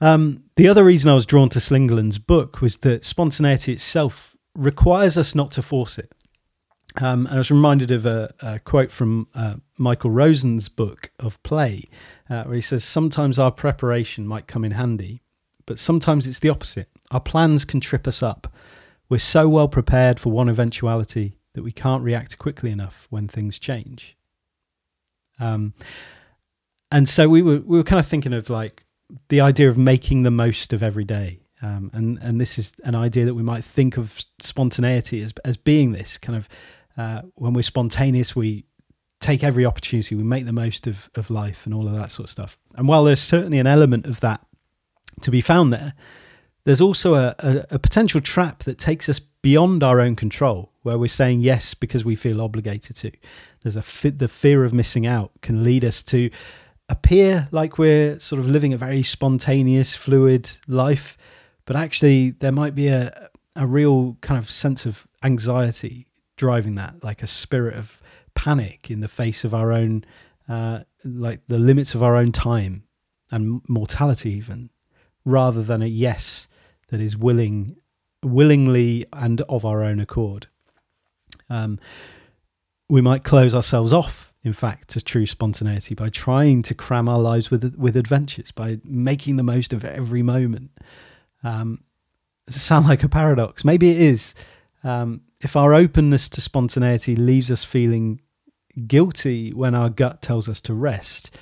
S1: Um, the other reason I was drawn to Slingerland's book was that spontaneity itself requires us not to force it. Um, and I was reminded of a, a quote from uh, Michael Rosen's book of play, uh, where he says, Sometimes our preparation might come in handy, but sometimes it's the opposite. Our plans can trip us up. We're so well prepared for one eventuality that we can't react quickly enough when things change. Um, and so we were we were kind of thinking of like the idea of making the most of every day. Um, and and this is an idea that we might think of spontaneity as as being this kind of uh, when we're spontaneous, we take every opportunity, we make the most of of life and all of that sort of stuff. And while there's certainly an element of that to be found there, there's also a, a, a potential trap that takes us beyond our own control, where we're saying yes because we feel obligated to. There's a the fear of missing out can lead us to appear like we're sort of living a very spontaneous, fluid life, but actually there might be a a real kind of sense of anxiety driving that, like a spirit of panic in the face of our own, uh, like the limits of our own time and mortality, even, rather than a yes that is willing, willingly and of our own accord. Um, we might close ourselves off in fact, to true spontaneity by trying to cram our lives with with adventures, by making the most of every moment. Um, sound like a paradox? Maybe it is. Um, if our openness to spontaneity leaves us feeling guilty when our gut tells us to rest,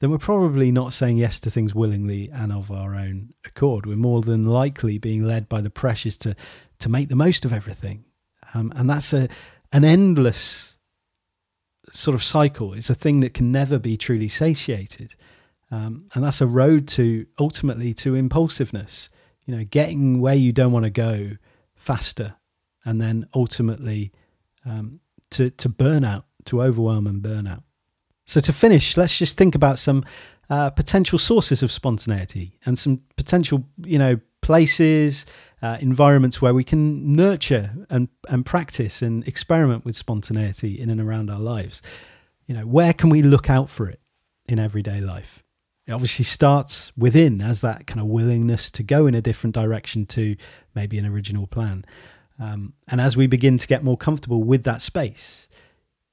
S1: then we're probably not saying yes to things willingly and of our own accord. We're more than likely being led by the pressures to to make the most of everything, um, and that's a an endless sort of cycle. It's a thing that can never be truly satiated. Um, and that's a road to ultimately to impulsiveness, you know, getting where you don't want to go faster and then ultimately um, to, to burnout, to overwhelm and burnout. So to finish, let's just think about some uh, potential sources of spontaneity and some potential, you know, places, uh, environments where we can nurture and, and practice and experiment with spontaneity in and around our lives. You know, where can we look out for it in everyday life? It obviously starts within as that kind of willingness to go in a different direction to maybe an original plan. Um, and as we begin to get more comfortable with that space,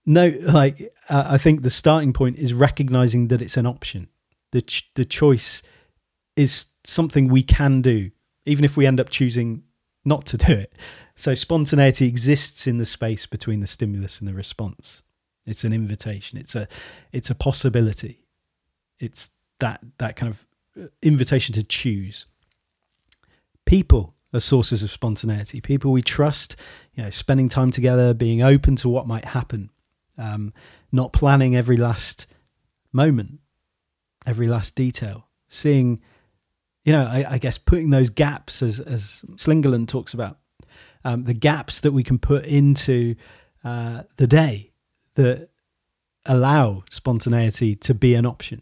S1: no, like uh, I think the starting point is recognizing that it's an option. The ch- the choice is something we can do even if we end up choosing not to do it. So spontaneity exists in the space between the stimulus and the response. It's an invitation. It's a it's a possibility. It's that that kind of uh, invitation to choose. People are sources of spontaneity. People we trust, you know, spending time together, being open to what might happen, um, not planning every last moment, every last detail, seeing you know, I, I guess putting those gaps, as as Slingerland talks about, um, the gaps that we can put into uh, the day that allow spontaneity to be an option.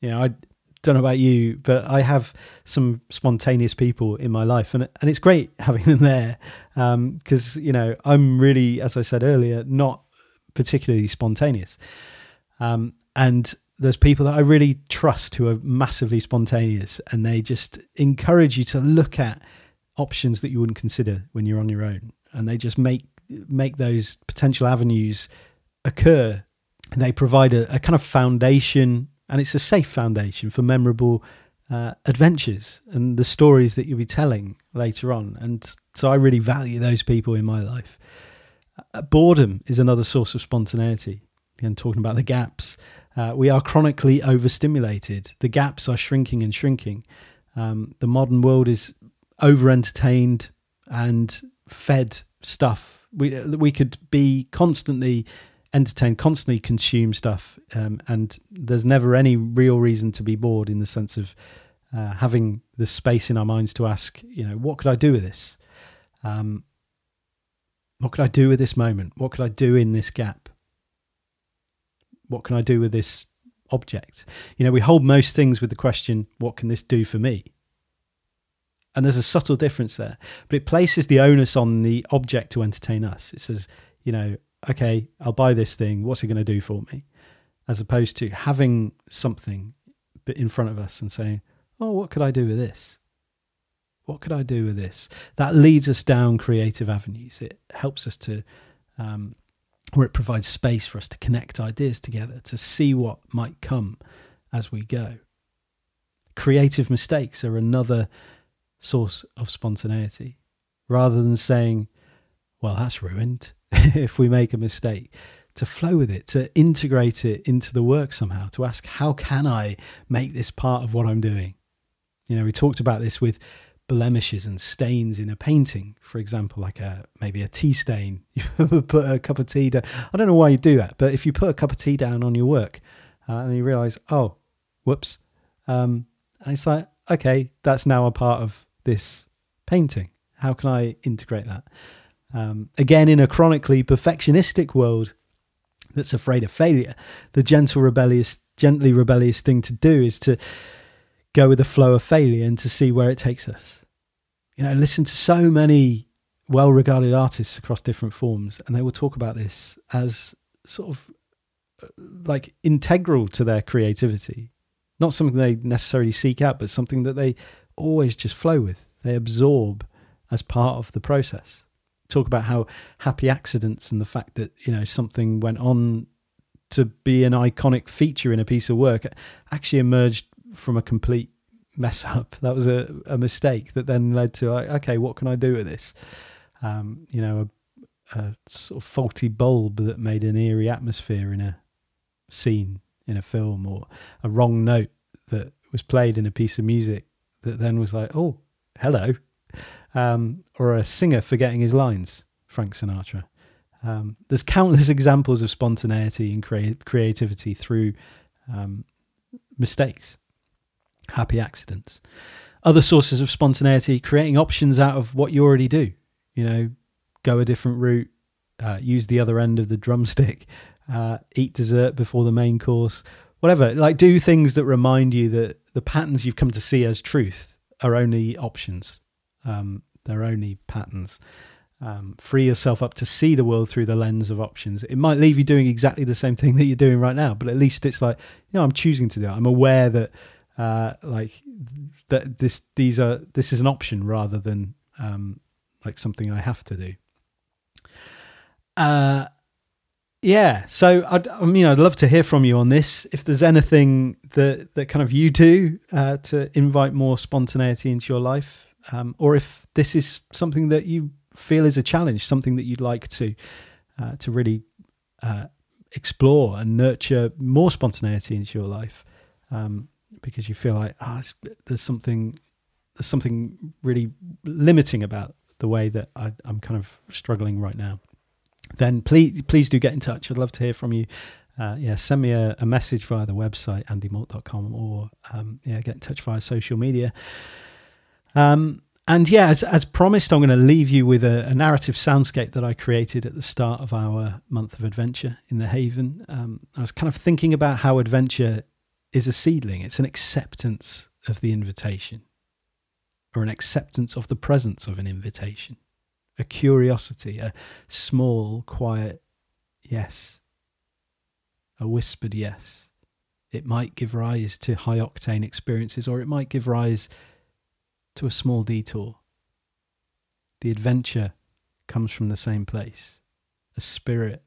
S1: You know, I don't know about you, but I have some spontaneous people in my life, and and it's great having them there because um, you know I'm really, as I said earlier, not particularly spontaneous, um, and there's people that I really trust who are massively spontaneous and they just encourage you to look at options that you wouldn't consider when you're on your own. And they just make make those potential avenues occur. And they provide a, a kind of foundation and it's a safe foundation for memorable uh, adventures and the stories that you'll be telling later on. And so I really value those people in my life uh, boredom is another source of spontaneity again talking about the gaps uh, we are chronically overstimulated. The gaps are shrinking and shrinking. Um, the modern world is over entertained and fed stuff. We we could be constantly entertained, constantly consume stuff, um, and there's never any real reason to be bored in the sense of uh, having the space in our minds to ask, you know, what could I do with this? Um, what could I do with this moment? What could I do in this gap? What can I do with this object? You know, we hold most things with the question, what can this do for me? And there's a subtle difference there, but it places the onus on the object to entertain us. It says, you know, okay, I'll buy this thing. What's it going to do for me? As opposed to having something in front of us and saying, oh, what could I do with this? What could I do with this? That leads us down creative avenues. It helps us to, um, or it provides space for us to connect ideas together, to see what might come as we go. Creative mistakes are another source of spontaneity. Rather than saying, well, that's ruined if we make a mistake, to flow with it, to integrate it into the work somehow, to ask, how can I make this part of what I'm doing? You know, we talked about this with blemishes and stains in a painting, for example, like a maybe a tea stain. You put a cup of tea down. I don't know why you do that, but if you put a cup of tea down on your work uh, and you realize, oh, whoops, um, and it's like, okay, that's now a part of this painting. How can I integrate that? Um, again, in a chronically perfectionistic world that's afraid of failure, the gentle rebellious, gently rebellious thing to do is to go with the flow of failure and to see where it takes us. You know, listen to so many well regarded artists across different forms, and they will talk about this as sort of uh, like integral to their creativity. Not something they necessarily seek out, but something that they always just flow with, they absorb as part of the process. Talk about how happy accidents and the fact that, you know, something went on to be an iconic feature in a piece of work actually emerged from a complete mess up. That was a, a mistake that then led to like, okay, what can I do with this? Um, you know, a, a sort of faulty bulb that made an eerie atmosphere in a scene in a film, or a wrong note that was played in a piece of music that then was like, oh, hello, um, or a singer forgetting his lines, Frank Sinatra. Um, there's countless examples of spontaneity and crea- creativity through um, mistakes happy accidents. Other sources of spontaneity, creating options out of what you already do. You know, go a different route, uh, use the other end of the drumstick, uh, eat dessert before the main course, whatever. Like, do things that remind you that the patterns you've come to see as truth are only options. Um, they're only patterns. Um, free yourself up to see the world through the lens of options. It might leave you doing exactly the same thing that you're doing right now, but at least it's like, you know, I'm choosing to do it. I'm aware that uh, like that this these are this is an option rather than um, like something I have to do. Uh, yeah, so I'd, I mean, I'd love to hear from you on this. If there's anything that that kind of you do uh, to invite more spontaneity into your life, um, or if this is something that you feel is a challenge, something that you'd like to uh, to really uh, explore and nurture more spontaneity into your life, um, because you feel like oh, there's something there's something really limiting about the way that I, I'm kind of struggling right now. Then please please do get in touch. I'd love to hear from you. Uh, yeah, send me a, a, message via the website andymort.com or um, yeah, get in touch via social media. Um, and yeah, as, as promised, I'm going to leave you with a, a, narrative soundscape that I created at the start of our month of adventure in the Haven. Um, I was kind of thinking about how adventure is a seedling, it's an acceptance of the invitation or an acceptance of the presence of an invitation, a curiosity, a small, quiet yes, a whispered yes. It might give rise to high octane experiences or it might give rise to a small detour. The adventure comes from the same place a spirit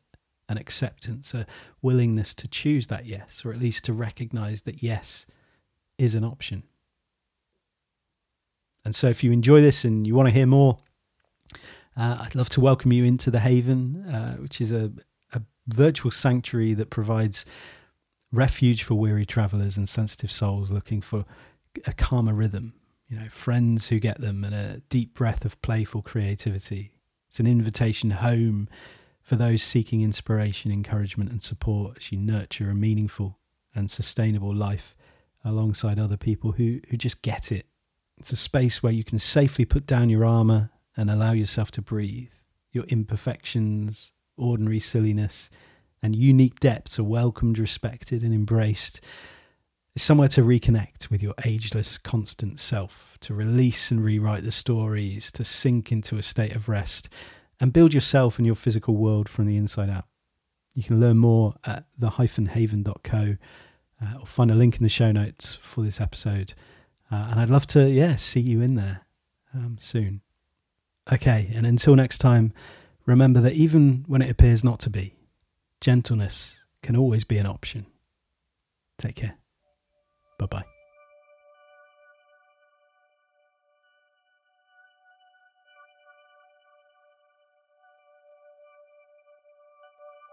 S1: an acceptance, a willingness to choose that yes, or at least to recognize that yes is an option. And so, if you enjoy this and you want to hear more, uh, I'd love to welcome you into the Haven, uh, which is a, a virtual sanctuary that provides refuge for weary travelers and sensitive souls looking for a calmer rhythm. You know, friends who get them and a deep breath of playful creativity. It's an invitation home for those seeking inspiration, encouragement, and support as you nurture a meaningful and sustainable life alongside other people who, who just get it. It's a space where you can safely put down your armour and allow yourself to breathe. Your imperfections, ordinary silliness, and unique depths are welcomed, respected, and embraced. It's somewhere to reconnect with your ageless, constant self, to release and rewrite the stories, to sink into a state of rest, and build yourself and your physical world from the inside out. You can learn more at the-haven.co uh, or find a link in the show notes for this episode. Uh, and I'd love to, yeah, see you in there um, soon. Okay, and until next time, remember that even when it appears not to be, gentleness can always be an option. Take care. Bye bye.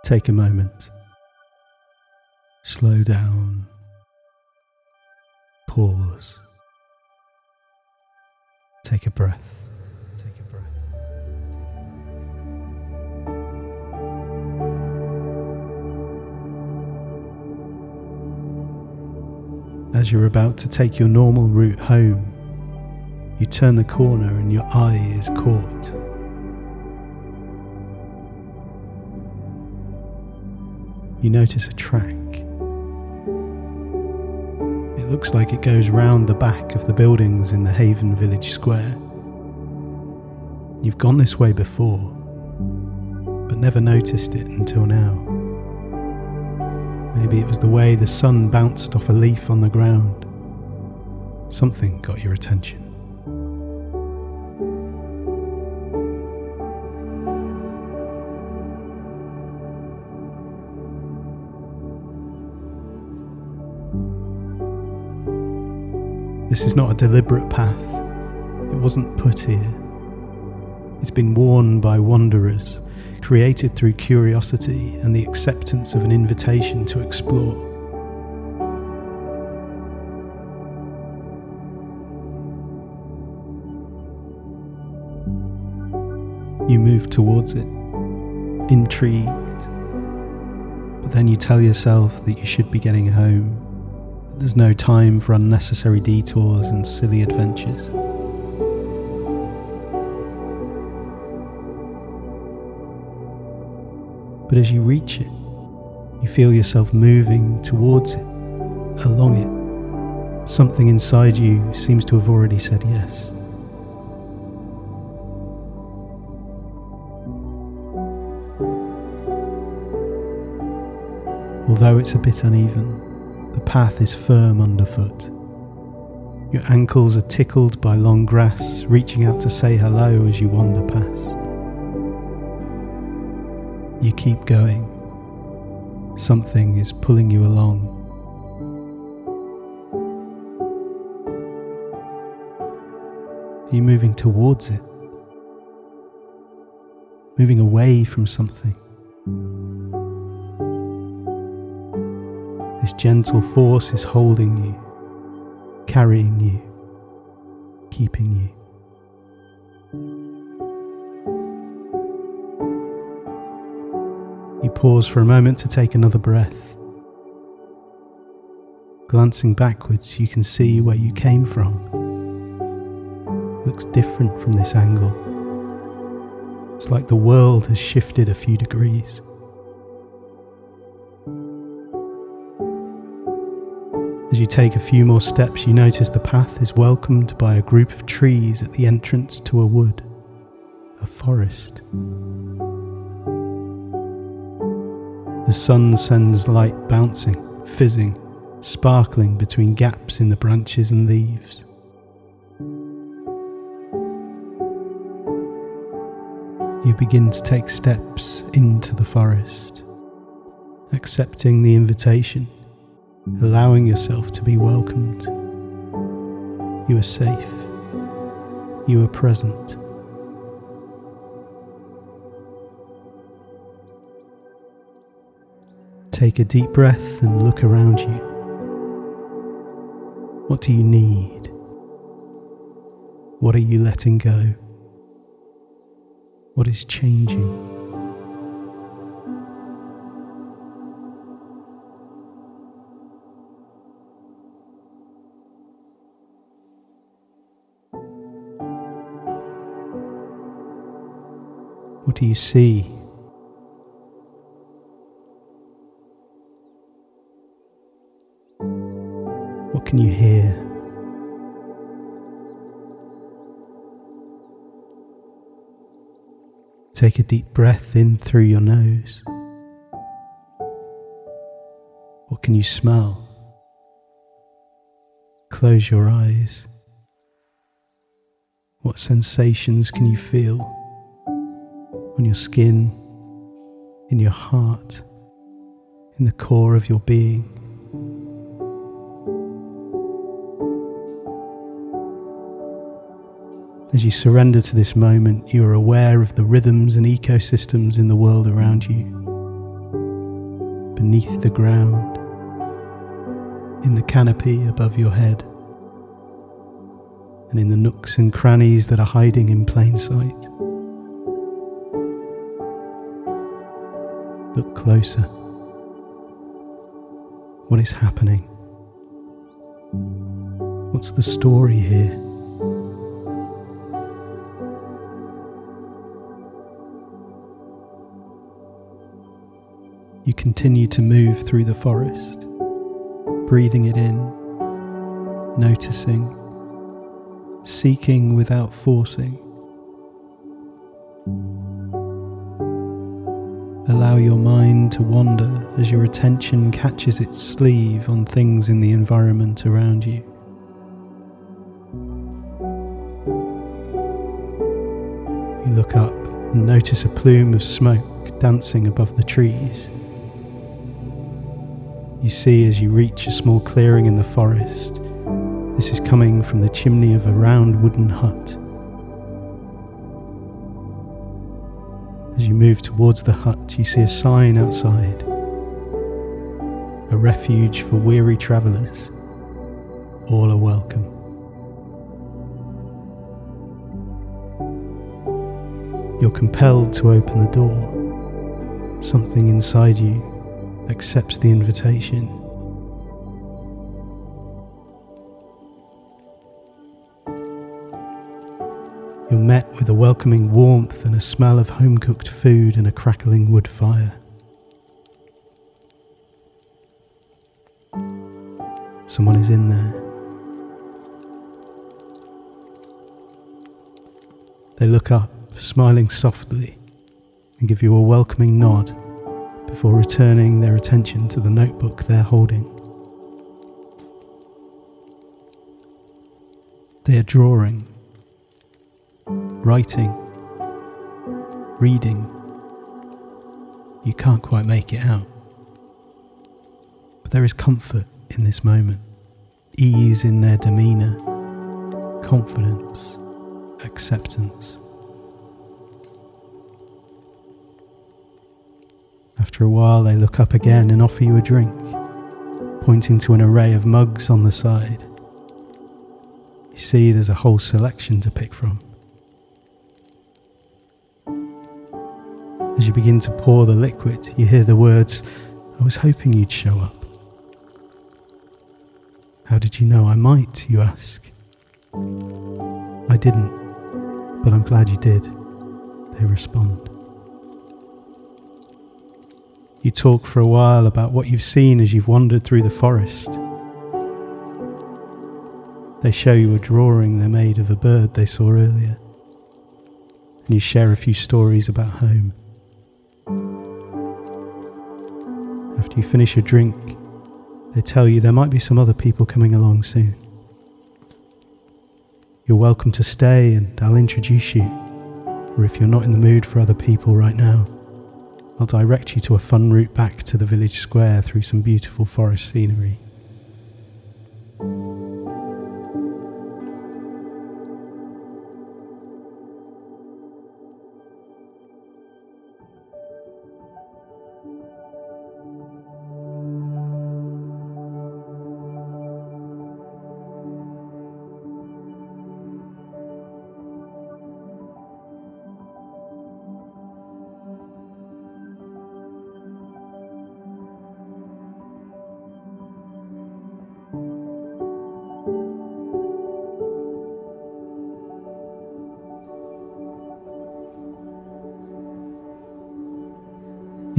S1: Take a moment. Slow down. Pause. Take a breath. Take a breath. As you're about to take your normal route home, you turn the corner and your eye is caught. You notice a track. It looks like it goes round the back of the buildings in the Haven Village Square. You've gone this way before, but never noticed it until now. Maybe it was the way the sun bounced off a leaf on the ground. Something got your attention. This is not a deliberate path. It wasn't put here. It's been worn by wanderers created through curiosity and the acceptance of an invitation to explore. You move towards it, intrigued, but then you tell yourself that you should be getting home. There's no time for unnecessary detours and silly adventures. But as you reach it, you feel yourself moving towards it, along it. Something inside you seems to have already said yes. Although it's a bit uneven, path is firm underfoot. Your ankles are tickled by long grass reaching out to say hello as you wander past. You keep going. Something is pulling you along. Are you moving towards it? Moving away from something? This gentle force is holding you, carrying you, keeping you. You pause for a moment to take another breath. Glancing backwards, you can see where you came from. Looks different from this angle. It's like the world has shifted a few degrees. As you take a few more steps, you notice the path is welcomed by a group of trees at the entrance to a wood, a forest. The sun sends light bouncing, fizzing, sparkling between gaps in the branches and leaves. You begin to take steps into the forest, accepting the invitation, allowing yourself to be welcomed. You are safe. You are present. Take a deep breath and look around you. What do you need? What are you letting go? What is changing? Do you see? What can you hear? Take a deep breath in through your nose. What can you smell? Close your eyes. What sensations can you feel on your skin, in your heart, in the core of your being? As you surrender to this moment, you are aware of the rhythms and ecosystems in the world around you, beneath the ground, in the canopy above your head, and in the nooks and crannies that are hiding in plain sight. Look closer. What is happening? What's the story here? You continue to move through the forest, breathing it in, noticing, seeking without forcing. Your mind to wander as your attention catches its sleeve on things in the environment around you. You look up and notice a plume of smoke dancing above the trees. You see as you reach a small clearing in the forest, this is coming from the chimney of a round wooden hut. As you move towards the hut, you see a sign outside a refuge for weary travellers. All are welcome. You're compelled to open the door. Something inside you accepts the invitation. Met with a welcoming warmth and a smell of home cooked food and a crackling wood fire. Someone is in there. They look up, smiling softly, and give you a welcoming nod before returning their attention to the notebook they're holding. They are drawing, writing, reading. You can't quite make it out. But there is comfort in this moment, ease in their demeanour, confidence, acceptance. After a while, they look up again and offer you a drink, pointing to an array of mugs on the side. You see, there's a whole selection to pick from. You begin to pour the liquid, you hear the words, I was hoping you'd show up. How did you know I might, you ask? I didn't, but I'm glad you did, they respond. You talk for a while about what you've seen as you've wandered through the forest. They show you a drawing they made of a bird they saw earlier, and you share a few stories about home. After you finish your drink, they tell you there might be some other people coming along soon. You're welcome to stay, and I'll introduce you, or if you're not in the mood for other people right now, I'll direct you to a fun route back to the village square through some beautiful forest scenery.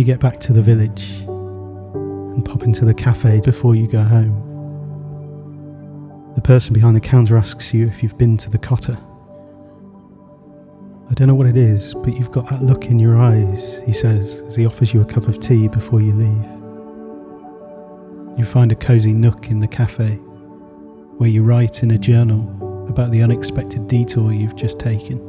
S1: Get back to the village and pop into the cafe before you go home. The person behind the counter asks you if you've been to the Kota. I don't know what it is, but you've got that look in your eyes, he says as he offers you a cup of tea before you leave. You find a cosy nook in the cafe where you write in a journal about the unexpected detour you've just taken.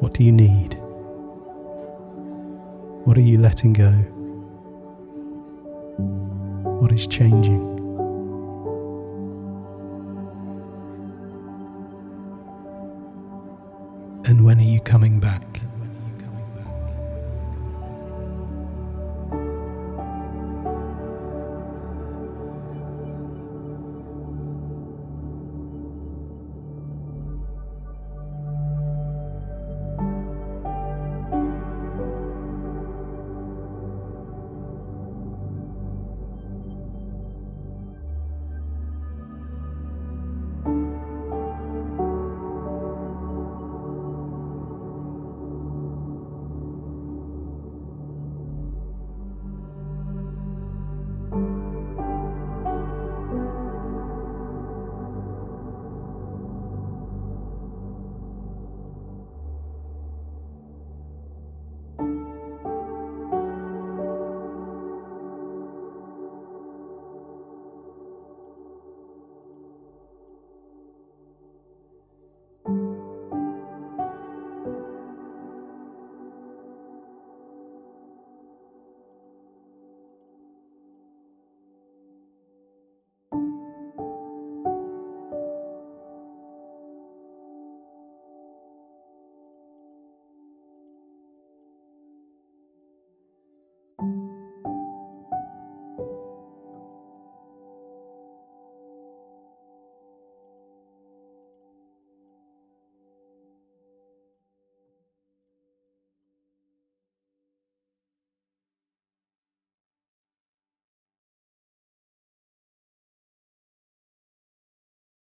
S1: What do you need? What are you letting go? What is changing?